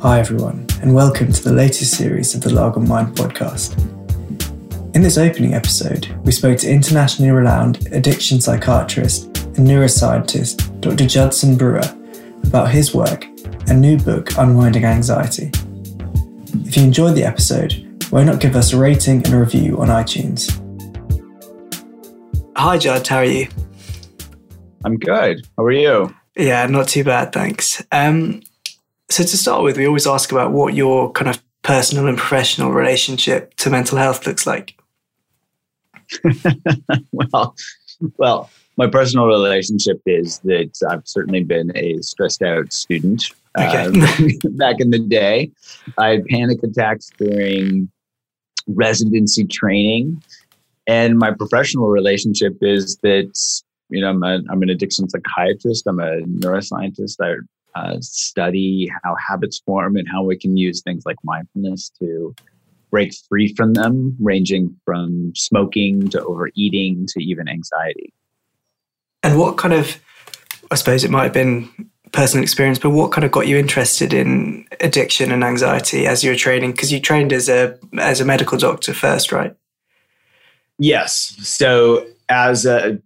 Hi, everyone, and welcome to the latest series of the LagomMind podcast. In this opening episode, we spoke to internationally renowned addiction psychiatrist and neuroscientist Dr. Judson Brewer about his work and new book, Unwinding Anxiety. If you enjoyed the episode, why not give us a rating and a review on iTunes? Hi, Jud, how are you? I'm good. How are you? Yeah, not too bad, thanks. Um, so to start with, we always ask about what your kind of personal and professional relationship to mental health looks like. well, well, my personal relationship is that I've certainly been a stressed out student. Okay. Uh, back in the day, I had panic attacks during residency training, and my professional relationship is that you know, I'm, a, I'm an addiction psychiatrist. I'm a neuroscientist. I uh, study how habits form and how we can use things like mindfulness to break free from them, ranging from smoking to overeating to even anxiety. And what kind of, I suppose it might have been personal experience, but what kind of got you interested in addiction and anxiety as you were training? Because you trained as a as a medical doctor first, right? Yes. So as a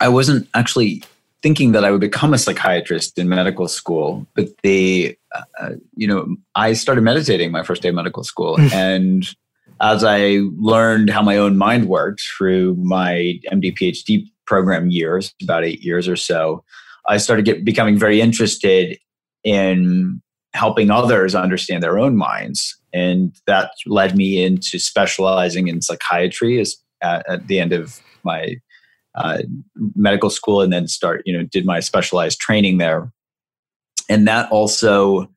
I wasn't actually thinking that I would become a psychiatrist in medical school, but they, uh, you know, I started meditating my first day of medical school. Hmm. and as I learned how my own mind worked through my MD PhD program years, about eight years or so, I started get, becoming very interested in helping others understand their own minds. And that led me into specializing in psychiatry as, at, at the end of my uh, medical school and then start you know did my specialized training there. And that also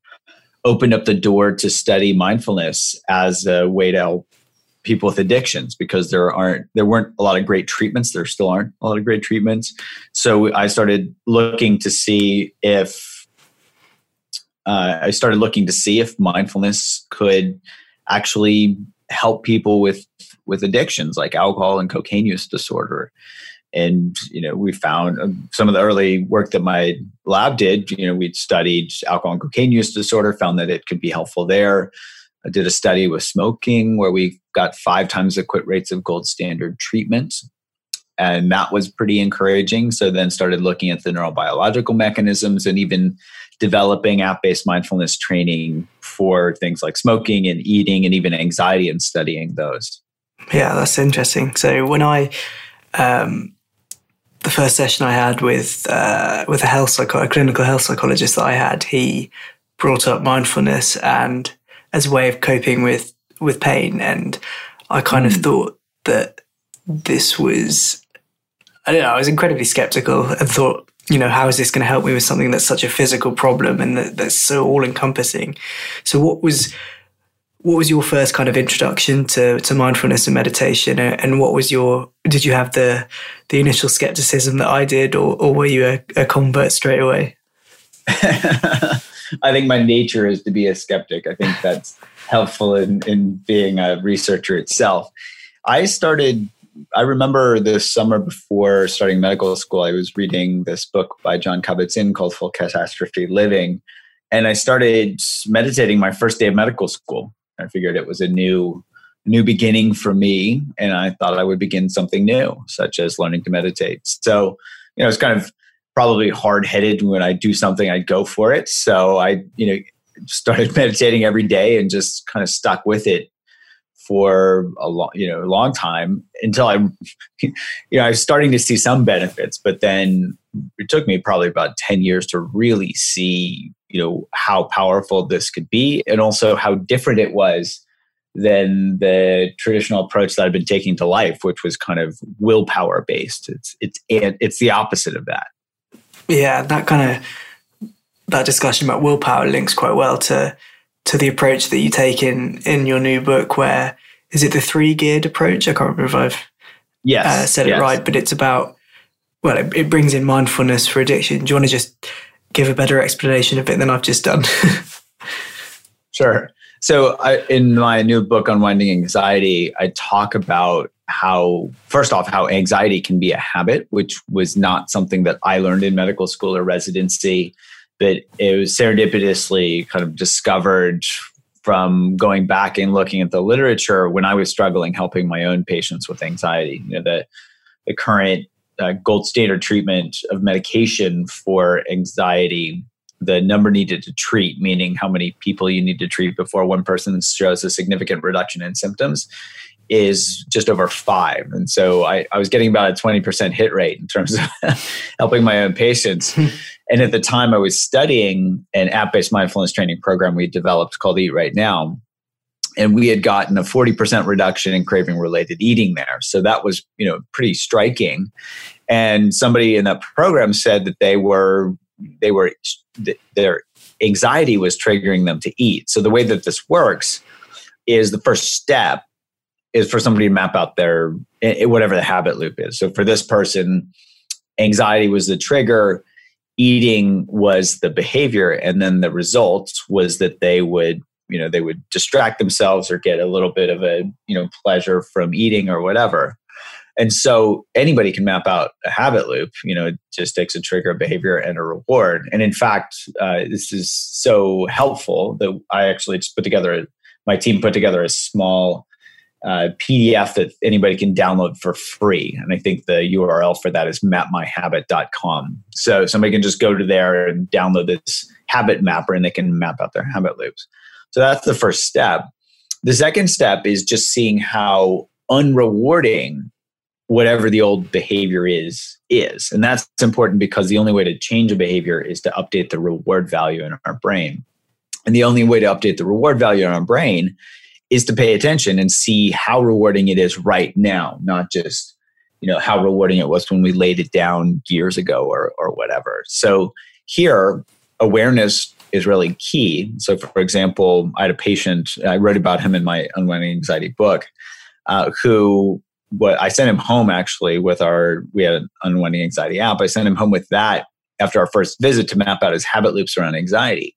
opened up the door to study mindfulness as a way to help people with addictions because there aren't there weren't a lot of great treatments. There still aren't a lot of great treatments. So i started looking to see if uh, i started looking to see if mindfulness could actually help people with with addictions like alcohol and cocaine use disorder and you know we found um, some of the early work that my lab did you know we'd studied alcohol and cocaine use disorder found that it could be helpful there. I did a study with smoking where we got five times the quit rates of gold standard treatment. And that was pretty encouraging. So then started looking at the neurobiological mechanisms and even developing app-based mindfulness training for things like smoking and eating and even anxiety and studying those. Yeah that's interesting. So when i um, the first session I had with uh, with a health psycho- a clinical health psychologist that I had, he brought up mindfulness and as a way of coping with with pain, and I kind mm. of hmm. thought that this was I don't know I was incredibly skeptical and thought you know how is this going to help me with something that's such a physical problem and that, that's so all encompassing. So what was what was your first kind of introduction to, to mindfulness and meditation? And what was your did you have the the initial skepticism that i did or, or were you a, a convert straight away? I think my nature is to be a skeptic. I think that's helpful in, in being a researcher itself. I started i remember the summer before starting medical school i was reading this book by jon kabat-zinn called full catastrophe living and i started meditating my first day of medical school I figured it was a new new beginning for me and I thought I would begin something new, such as learning to meditate. So, you know, it's kind of probably hard headed when I do something, I'd go for it. So I, you know, started meditating every day and just kind of stuck with it for a long, you know, a long time until I, you know, I was starting to see some benefits, but then it took me probably about 10 years to really see you know how powerful this could be and also how different it was than the traditional approach that I've been taking to life, which was kind of willpower based. It's it's it's the opposite of that. Yeah, that kind of that discussion about willpower links quite well to to the approach that you take in in your new book. Where is it the three geared approach? I can't remember if I've yes, uh, said yes. it right, but it's about well, it, it brings in mindfulness for addiction. Do you want to just give a better explanation of it than I've just done. sure. So, I, in my new book, Unwinding Anxiety, I talk about how, first off, how anxiety can be a habit, which was not something that I learned in medical school or residency. but it was serendipitously kind of discovered from going back and looking at the literature when I was struggling helping my own patients with anxiety. You know, the, the current uh, gold standard treatment of medication for anxiety, the number needed to treat, meaning how many people you need to treat before one person shows a significant reduction in symptoms, is just over five. And so I, I was getting about a 20% hit rate in terms of helping my own patients. and at the time, I was studying an app based mindfulness training program we developed called Eat Right Now. And we had gotten a 40% reduction in craving related eating there. So that was, you know, pretty striking. And somebody in that program said that they were, they were, their anxiety was triggering them to eat. So the way that this works is the first step is for somebody to map out their whatever the habit loop is. So for this person, anxiety was the trigger, eating was the behavior, and then the results was that they would you know they would distract themselves or get a little bit of a you know pleasure from eating or whatever. And so anybody can map out a habit loop. You know, it just takes a trigger, a behavior, and a reward. And in fact, uh, this is so helpful that I actually just put together. My team put together a small uh, PDF that anybody can download for free. And I think the URL for that is mapmyhabit.com. So somebody can just go to there and download this habit mapper and they can map out their habit loops. So that's the first step. The second step is just seeing how unrewarding whatever the old behavior is is. And that's important because the only way to change a behavior is to update the reward value in our brain. And the only way to update the reward value in our brain is to pay attention and see how rewarding it is right now, not just you know how rewarding it was when we laid it down years ago or or whatever. So here, awareness is really key. So, for example, I had a patient. I wrote about him in my unwinding anxiety book, uh, who what I sent him home actually with our we had an unwinding anxiety app. I sent him home with that after our first visit to map out his habit loops around anxiety.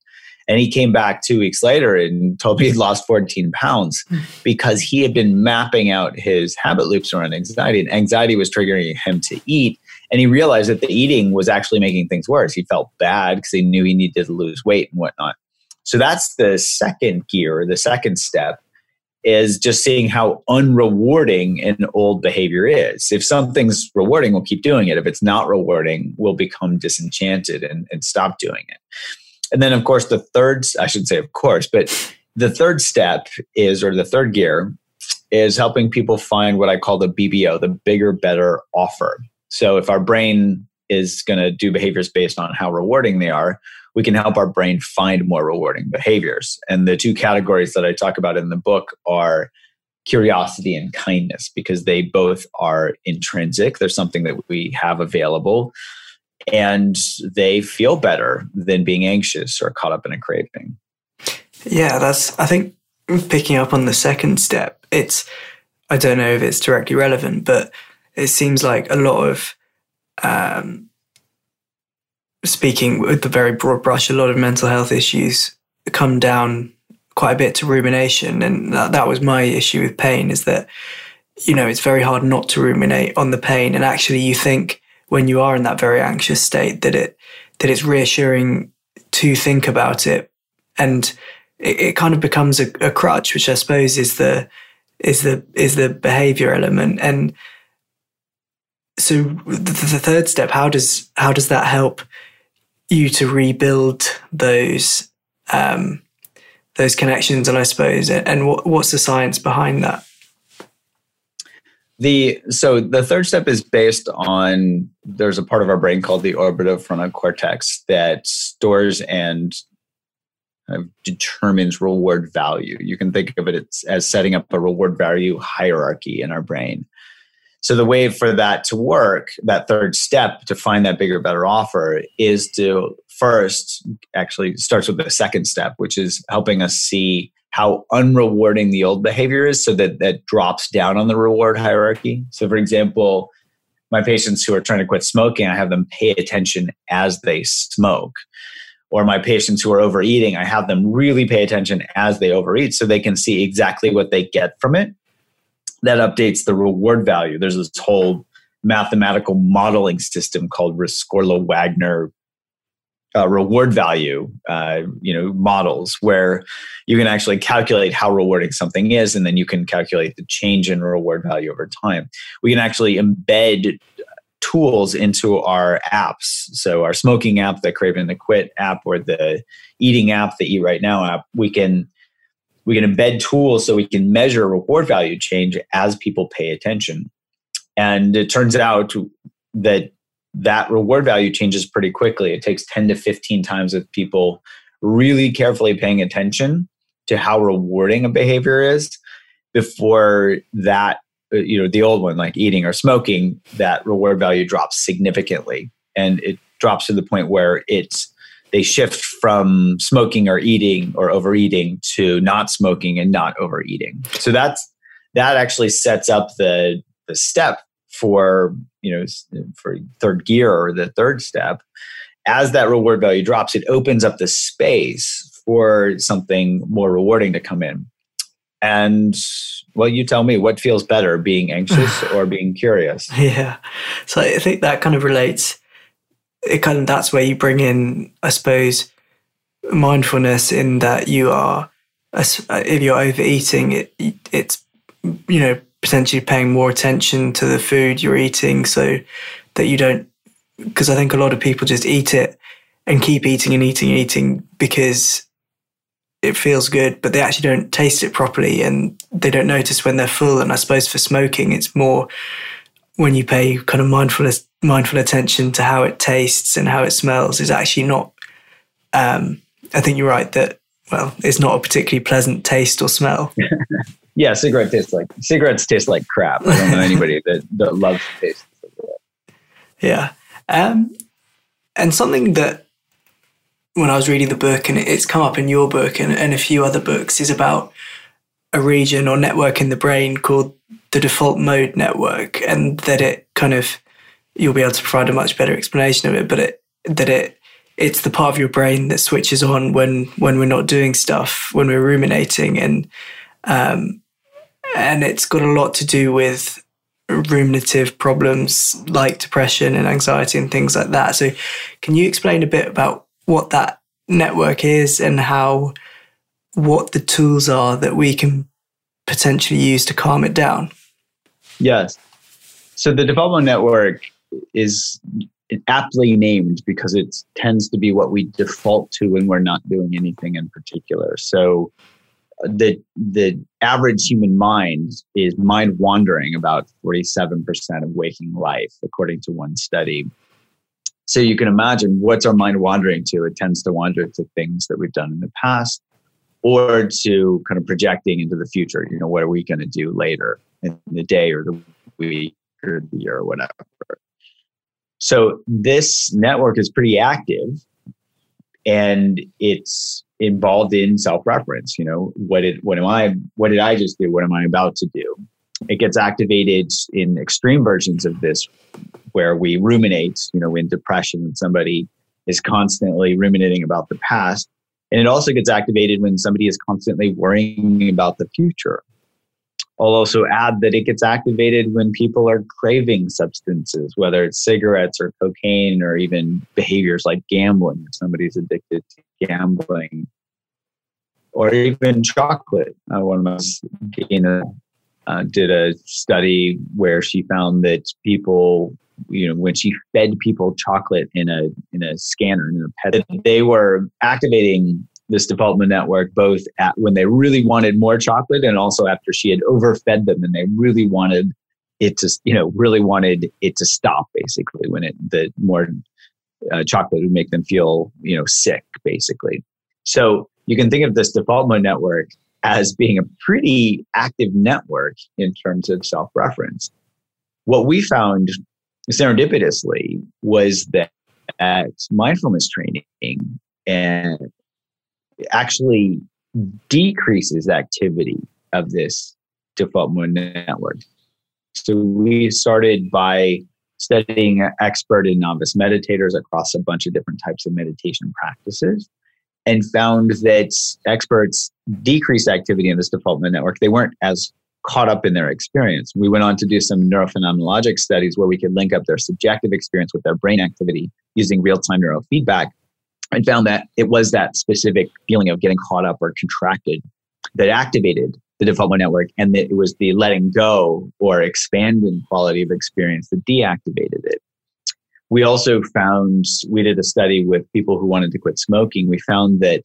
And he came back two weeks later and told me he'd lost 14 pounds hmm. because he had been mapping out his habit loops around anxiety, and anxiety was triggering him to eat. And he realized that the eating was actually making things worse. He felt bad because he knew he needed to lose weight and whatnot. So that's the second gear, the second step is just seeing how unrewarding an old behavior is. If something's rewarding, we'll keep doing it. If it's not rewarding, we'll become disenchanted and, and stop doing it. And then, of course, the third, I should say, of course, but the third step is, or the third gear, is helping people find what I call the BBO, the bigger, better offer. So if our brain is going to do behaviors based on how rewarding they are, we can help our brain find more rewarding behaviors. And the two categories that I talk about in the book are curiosity and kindness because they both are intrinsic. There's something that we have available and they feel better than being anxious or caught up in a craving. Yeah, that's, I think, picking up on the second step, it's, I don't know if it's directly relevant, but it seems like a lot of, um, speaking with the very broad brush, a lot of mental health issues come down quite a bit to rumination. And that, that was my issue with pain is that, you know, it's very hard not to ruminate on the pain. And actually, you think, when you are in that very anxious state that it that it's reassuring to think about it and it, it kind of becomes a, a, crutch which i suppose is the is the is the behavior element and so the, third step how does how does that help you to rebuild those um, those connections and i suppose and what, what's the science behind that the so the third step is based on there's a part of our brain called the orbitofrontal cortex that stores and kind of determines reward value. You can think of it as setting up a reward value hierarchy in our brain. So the way for that to work, that third step to find that bigger, better offer is to first actually starts with the second step, which is helping us see how unrewarding the old behavior is so that that drops down on the reward hierarchy. So, for example, my patients who are trying to quit smoking, I have them pay attention as they smoke. Or my patients who are overeating, I have them really pay attention as they overeat so they can see exactly what they get from it. That updates the reward value. There's this whole mathematical modeling system called Rescorla Wagner uh, reward value, uh, you know, models where you can actually calculate how rewarding something is, and then you can calculate the change in reward value over time. We can actually embed tools into our apps. So our smoking app, the Craving to Quit app, or the eating app, the Eat Right Now app, we can we can embed tools so we can measure reward value change as people pay attention. And it turns out that that reward value changes pretty quickly. It takes 10 to 15 times of people really carefully paying attention to how rewarding a behavior is before that, uh, you know, the old one, like eating or smoking, that reward value drops significantly. And it drops to the point where it's, they shift from smoking or eating or overeating to not smoking and not overeating. So that's, that actually sets up the, the step for you know for third gear or the third step. As that reward value drops it opens up the space for something more rewarding to come in. And well you tell me what feels better being anxious or being curious? Yeah. So i think that kind of relates it kind of that's where you bring in i suppose mindfulness in that you are uh, if you're overeating it it's you know potentially paying more attention to the food you're eating so that you don't because I think a lot of people just eat it and keep eating and eating and eating because it feels good, but they actually don't taste it properly and they don't notice when they're full. And I suppose for smoking, it's more when you pay kind of mindfulness, mindful attention to how it tastes and how it smells is actually not, um, I think you're right that, well, it's not a particularly pleasant taste or smell. Yeah, cigarette tastes like cigarettes taste like crap. I don't know anybody that, that loves the taste. Yeah. Um, and something that when I was reading the book and it's come up in your book and, and a few other books is about a region or network in the brain called the default mode network and that it kind of you'll be able to provide a much better explanation of it but it that it it's the part of your brain that switches on when when we're not doing stuff when we're ruminating and um, and it's got a lot to do with ruminative problems like depression and anxiety and things like that. So, can you explain a bit about what that network is and how what the tools are that we can potentially use to calm it down? Yes. So, the mode network is aptly named because it tends to be what we default to when we're not doing anything in particular. So, uh, the the average human mind is mind wandering about 47% of waking life according to one study so you can imagine what's our mind wandering to it tends to wander to things that we've done in the past or to kind of projecting into the future you know what are we going to do later in the day or the week or the year or whatever. So this network is pretty active and it's involved in self-reference you know what did what am i what did i just do? What am i about to do? It gets activated in extreme versions of this where we ruminate you know in depression when somebody is constantly ruminating about the past. And it also gets activated when somebody is constantly worrying about the future I'll also add that it gets activated when people are craving substances, whether it's cigarettes or cocaine or even behaviors like gambling. If somebody's addicted to gambling, or even chocolate. Uh, one of my Dana uh, did a study where she found that people, you know, when she fed people chocolate in a in a scanner in a pet, they were activating this mode network both at when they really wanted more chocolate and also after she had overfed them and they really wanted it to you know really wanted it to stop basically when it the more uh, chocolate would make them feel you know sick basically. So you can think of this default mode network as being a pretty active network in terms of self-reference. What we found serendipitously was that at mindfulness training and actually decreases activity of this default mode network. So we started by studying expert and novice meditators across a bunch of different types of meditation practices and found that experts decreased activity in this default mode network. They weren't as caught up in their experience. We went on to do some neurophenomenologic studies where we could link up their subjective experience with their brain activity using real time neurofeedback and found that it was that specific feeling of getting caught up or contracted that activated the default network and that it was the letting go or expanding quality of experience that deactivated it. We also found we did a study with people who wanted to quit smoking. We found that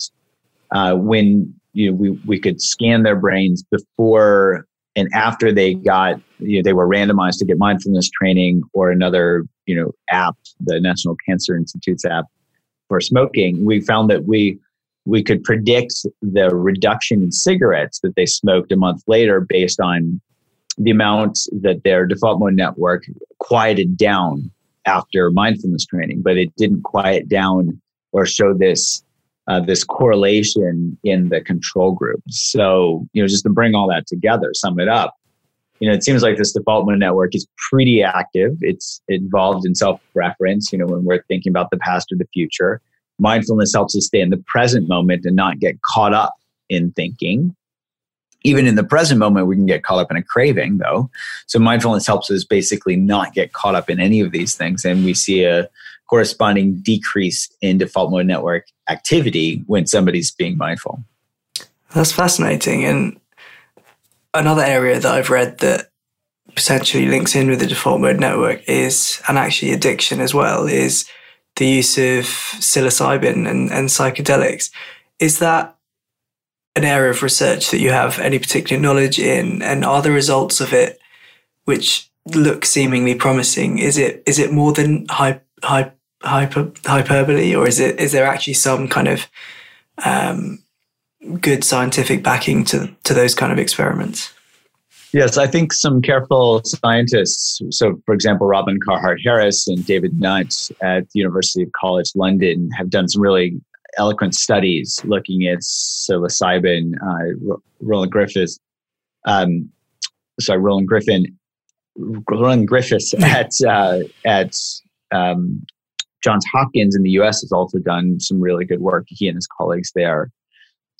uh, when you know, we, we could scan their brains before and after they got you know, they were randomized to get mindfulness training or another you know app the national cancer institute's app for smoking we found that we we could predict the reduction in cigarettes that they smoked a month later based on the amount that their default mode network quieted down after mindfulness training but it didn't quiet down or show this uh, this correlation in the control group. So, you know, just to bring all that together, sum it up, you know, it seems like this default mode network is pretty active. It's involved in self reference, you know, when we're thinking about the past or the future. Mindfulness helps us stay in the present moment and not get caught up in thinking. Even in the present moment, we can get caught up in a craving, though. So, mindfulness helps us basically not get caught up in any of these things. And we see a corresponding decrease in default mode network activity when somebody's being mindful. That's fascinating. And another area that I've read that potentially links in with the default mode network is, and actually addiction as well, is the use of psilocybin and, and psychedelics. Is that an area of research that you have any particular knowledge in? And are the results of it, which look seemingly promising, is it is it more than hype, hype hyper, hyperbole, or is it is there actually some kind of um, good scientific backing to to those kind of experiments? Yes, I think some careful scientists, so for example, Robin Carhart Harris and David Nutt at the University of College London, have done some really eloquent studies looking at psilocybin. Uh, Roland Griffiths, um, sorry, Roland Griffin, Roland Griffiths at uh, at um, Johns Hopkins in the US has also done some really good work, he and his colleagues there.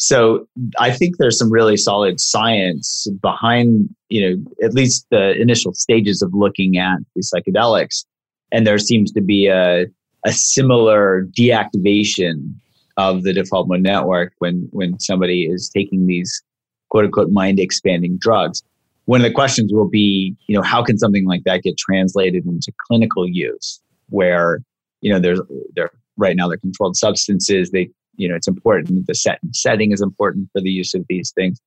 So I think there's some really solid science behind, you know, at least the initial stages of looking at the psychedelics. And there seems to be a, a similar deactivation of the default mode network when, when somebody is taking these quote unquote mind expanding drugs. One of the questions will be, you know, how can something like that get translated into clinical use where you know, there's they're right now they're controlled substances. They, you know, it's important. The set setting is important for the use of these things.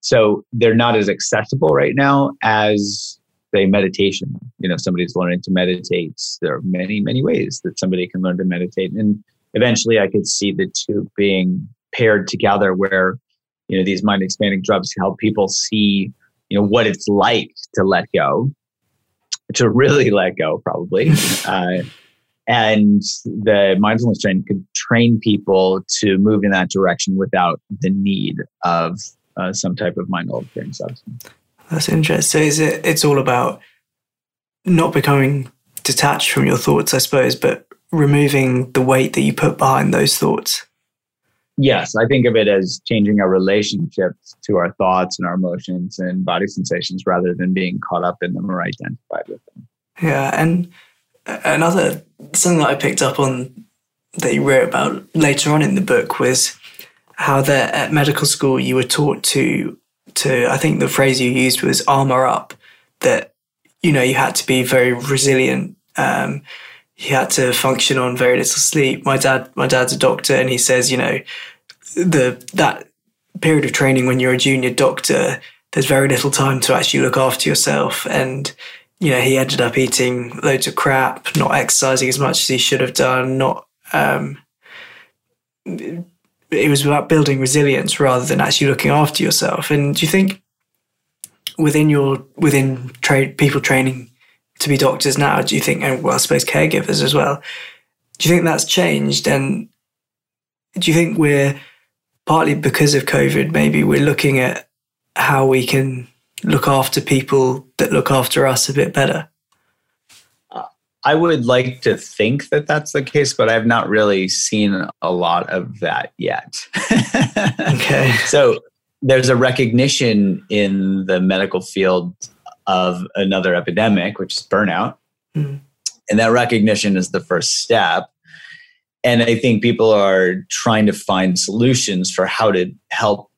So they're not as accessible right now as say meditation. You know, somebody's learning to meditate. There are many, many ways that somebody can learn to meditate. And eventually I could see the two being paired together where, you know, these mind expanding drugs help people see, you know, what it's like to let go, to really let go, probably. Uh, and the mindfulness training could train people to move in that direction without the need of uh, some type of mind altering substance. That's interesting. So is it? It's all about not becoming detached from your thoughts, I suppose, but removing the weight that you put behind those thoughts. Yes, I think of it as changing our relationship to our thoughts and our emotions and body sensations rather than being caught up in them or identified with them. Yeah, and another something that I picked up on that you wrote about later on in the book was how that at medical school you were taught to to I think the phrase you used was armor up that you know you had to be very resilient um, you had to function on very little sleep. My dad my dad's a doctor and he says you know the that period of training when you're a junior doctor there's very little time to actually look after yourself. And you know, he ended up eating loads of crap, not exercising as much as he should have done, not, um, it was about building resilience rather than actually looking after yourself. And do you think within your, within people training to be doctors now, do you think, and well, I suppose caregivers as well, do you think that's changed? And do you think we're partly because of COVID, maybe we're looking at how we can look after people that look after us a bit better? I would like to think that that's the case, but I've not really seen a lot of that yet. okay. So there's a recognition in the medical field of another epidemic, which is burnout. Mm. And that recognition is the first step. and I think people are trying to find solutions for how to help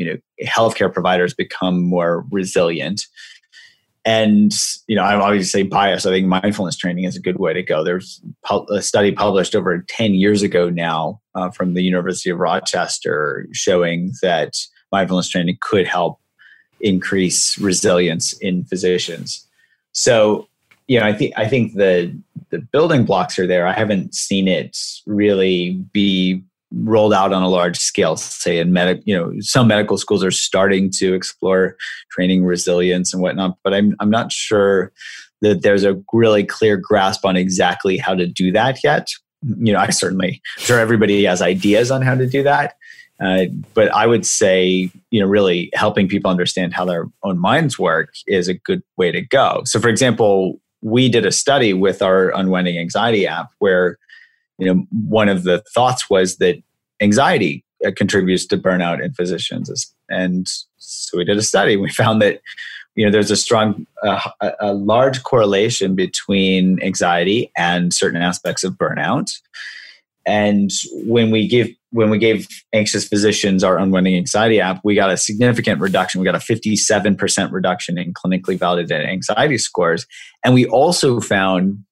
you know healthcare providers become more resilient. And you know i'm obviously biased. I think mindfulness training is a good way to go. There's a study published over 10 years ago now uh, from the university of rochester showing that mindfulness training could help increase resilience in physicians. So you know i think i think the the building blocks are there. I haven't seen it really be rolled out on a large scale say in medic you know some medical schools are starting to explore training resilience and whatnot but i'm i'm not sure that there's a really clear grasp on exactly how to do that yet. You know i certainly I'm sure everybody has ideas on how to do that uh, but i would say you know really helping people understand how their own minds work is a good way to go. So for example we did a study with our unwinding anxiety app where you know, one of the thoughts was that anxiety uh, contributes to burnout in physicians. And so we did a study. We found that you know there's a strong, uh, a large correlation between anxiety and certain aspects of burnout. And when we give when we gave anxious physicians our unwinding anxiety app, we got a significant reduction. We got a 57% reduction in clinically validated anxiety scores. And we also found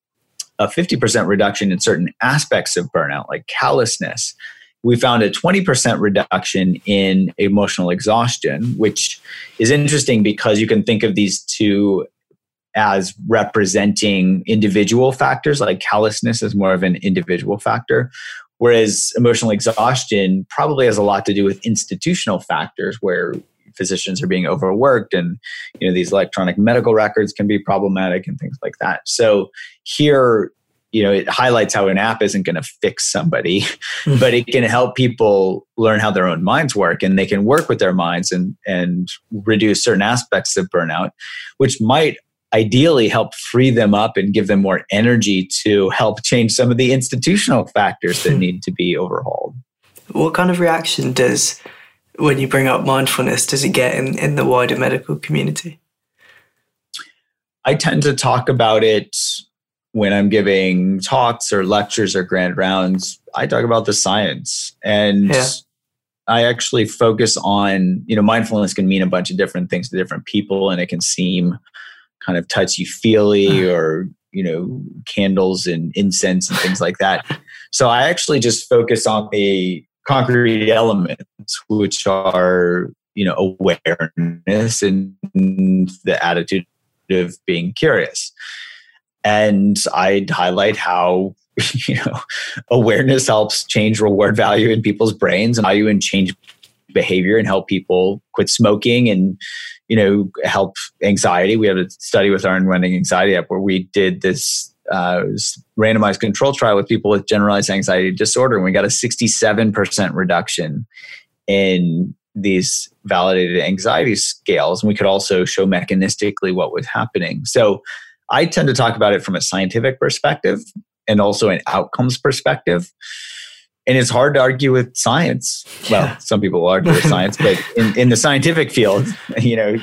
a 50% reduction in certain aspects of burnout, like callousness. We found a 20% reduction in emotional exhaustion, which is interesting because you can think of these two as representing individual factors, like callousness is more of an individual factor, whereas emotional exhaustion probably has a lot to do with institutional factors where physicians are being overworked and you know these electronic medical records can be problematic and things like that so here you know it highlights how an app isn't going to fix somebody hmm. but it can help people learn how their own minds work and they can work with their minds and and reduce certain aspects of burnout which might ideally help free them up and give them more energy to help change some of the institutional factors that hmm. need to be overhauled what kind of reaction does when you bring up mindfulness does it get in, in the wider medical community? I tend to talk about it when I'm giving talks or lectures or grand rounds. I talk about the science and yeah. I actually focus on, you know, mindfulness can mean a bunch of different things to different people and it can seem kind of touchy feely hmm. or, you know, candles and incense and things like that. So I actually just focus on the concrete elements, which are you know awareness and the attitude of being curious. And I'd highlight how you know awareness helps change reward value in people's brains and how you and change behavior and help people quit smoking and you know help anxiety we had a study with our unwinding anxiety app where we did this uh, randomized control trial with people with generalized anxiety disorder, and we got a 67% reduction in these validated anxiety scales. And we could also show mechanistically what was happening. So I tend to talk about it from a scientific perspective and also an outcomes perspective and it's hard to argue with science. Well, yeah. some people argue with science, but in, in the scientific field, you know,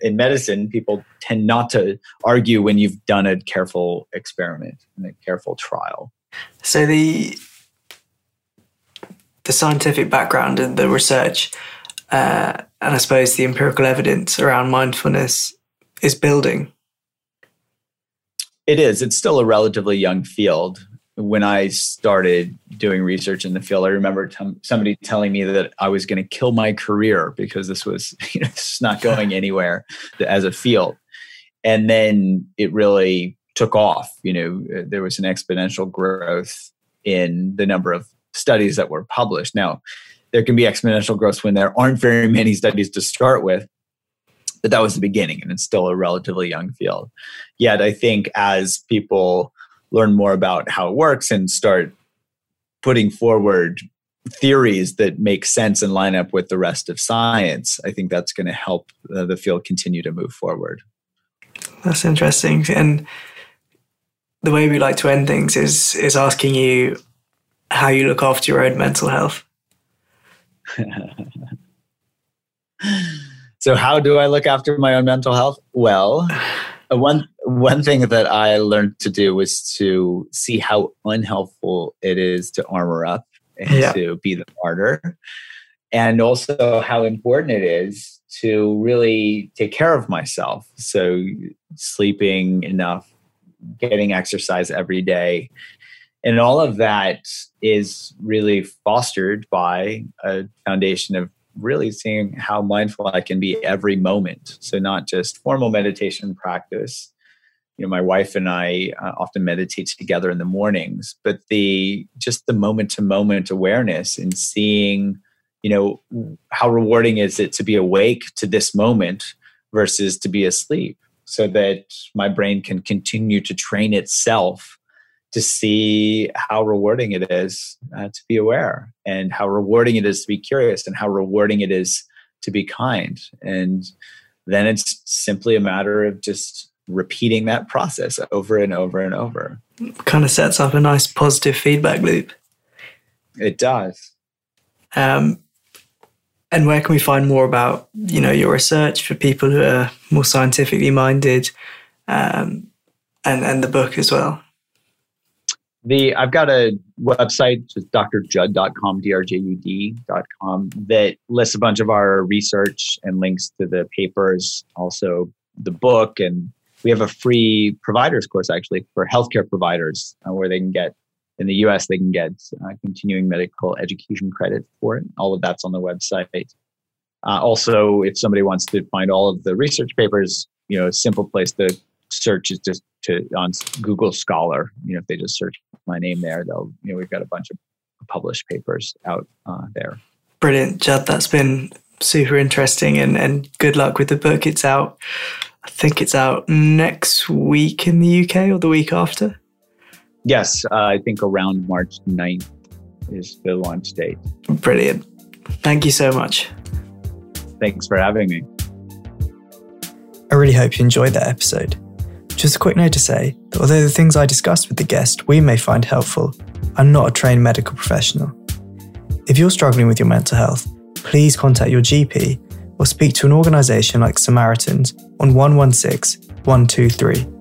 in medicine, people tend not to argue when you've done a careful experiment and a careful trial. So the the scientific background and the research, uh, and I suppose the empirical evidence around mindfulness is building. It is. It's still a relatively young field when I started doing research in the field, I remember t- somebody telling me that I was going to kill my career because this was you know, not going anywhere as a field. And then it really took off. You know, uh, there was an exponential growth in the number of studies that were published. Now, there can be exponential growth when there aren't very many studies to start with, but that was the beginning, and it's still a relatively young field. Yet, I think as people learn more about how it works and start putting forward theories that make sense and line up with the rest of science, I think that's going to help uh, the field continue to move forward. That's interesting. And the way we like to end things is is asking you how you look after your own mental health. so how do I look after my own mental health? Well, one one thing that I learned to do was to see how unhelpful it is to armor up and yeah. to be the martyr, and also how important it is to really take care of myself. So, sleeping enough, getting exercise every day, and all of that is really fostered by a foundation of really seeing how mindful I can be every moment. So, not just formal meditation practice. You know, my wife and I uh, often meditate together in the mornings, but the just the moment to moment awareness and seeing, you know, how rewarding is it to be awake to this moment versus to be asleep so that my brain can continue to train itself to see how rewarding it is uh, to be aware and how rewarding it is to be curious and how rewarding it is to be kind. And then it's simply a matter of just repeating that process over and over and over. Kind of sets up a nice positive feedback loop. It does. Um, and where can we find more about you know your research for people who are more scientifically minded, um, and and the book as well? the I've got a website, just drjud.com, drjud.com, that lists a bunch of our research and links to the papers, also the book, and we have a free providers course actually for healthcare providers uh, where they can get in the U.S. they can get uh, continuing medical education credit for it. All of that's on the website. Uh, also, if somebody wants to find all of the research papers, you know, a simple place to search is just to on Google Scholar. You know, if they just search my name there, they'll you know we've got a bunch of published papers out uh, there. Brilliant, Jud. That's been super interesting, and and good luck with the book. It's out. I think it's out next week in the UK or the week after. Yes, uh, I think around March 9th is the launch date. Brilliant. Thank you so much. Thanks for having me. I really hope you enjoyed that episode. Just a quick note to say that although the things I discussed with the guest we may find helpful, I'm not a trained medical professional. If you're struggling with your mental health, please contact your GP or speak to an organisation like Samaritans on 116 123